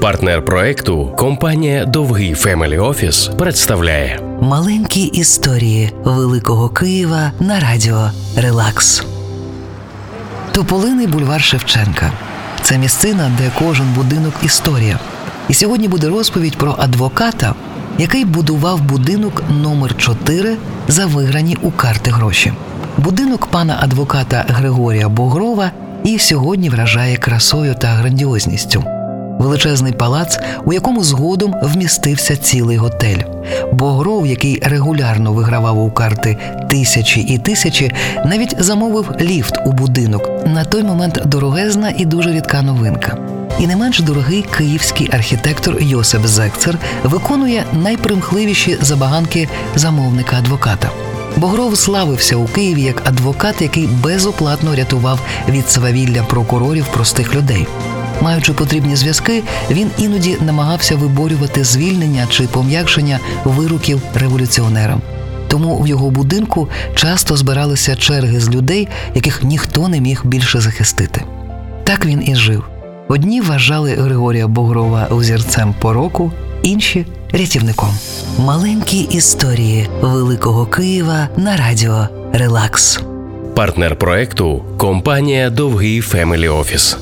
Партнер проекту компанія Довгий Family Office представляє Маленькі історії Великого Києва на радіо Релакс. Тополиний бульвар Шевченка. Це місцина, де кожен будинок історія. І сьогодні буде розповідь про адвоката, який будував будинок номер 4 за виграні у карти гроші. Будинок пана адвоката Григорія Богрова і сьогодні вражає красою та грандіозністю. Величезний палац, у якому згодом вмістився цілий готель. Богров, який регулярно вигравав у карти тисячі і тисячі, навіть замовив ліфт у будинок. На той момент дорогезна і дуже рідка новинка. І не менш дорогий київський архітектор Йосип Зекцер виконує найпримхливіші забаганки замовника адвоката. Богров славився у Києві як адвокат, який безоплатно рятував від свавілля прокурорів простих людей. Маючи потрібні зв'язки, він іноді намагався виборювати звільнення чи пом'якшення вироків революціонерам. Тому в його будинку часто збиралися черги з людей, яких ніхто не міг більше захистити. Так він і жив. Одні вважали Григорія Богрова узірцем пороку, інші рятівником. Маленькі історії Великого Києва на радіо Релакс. партнер проекту компанія Довгий Family Office.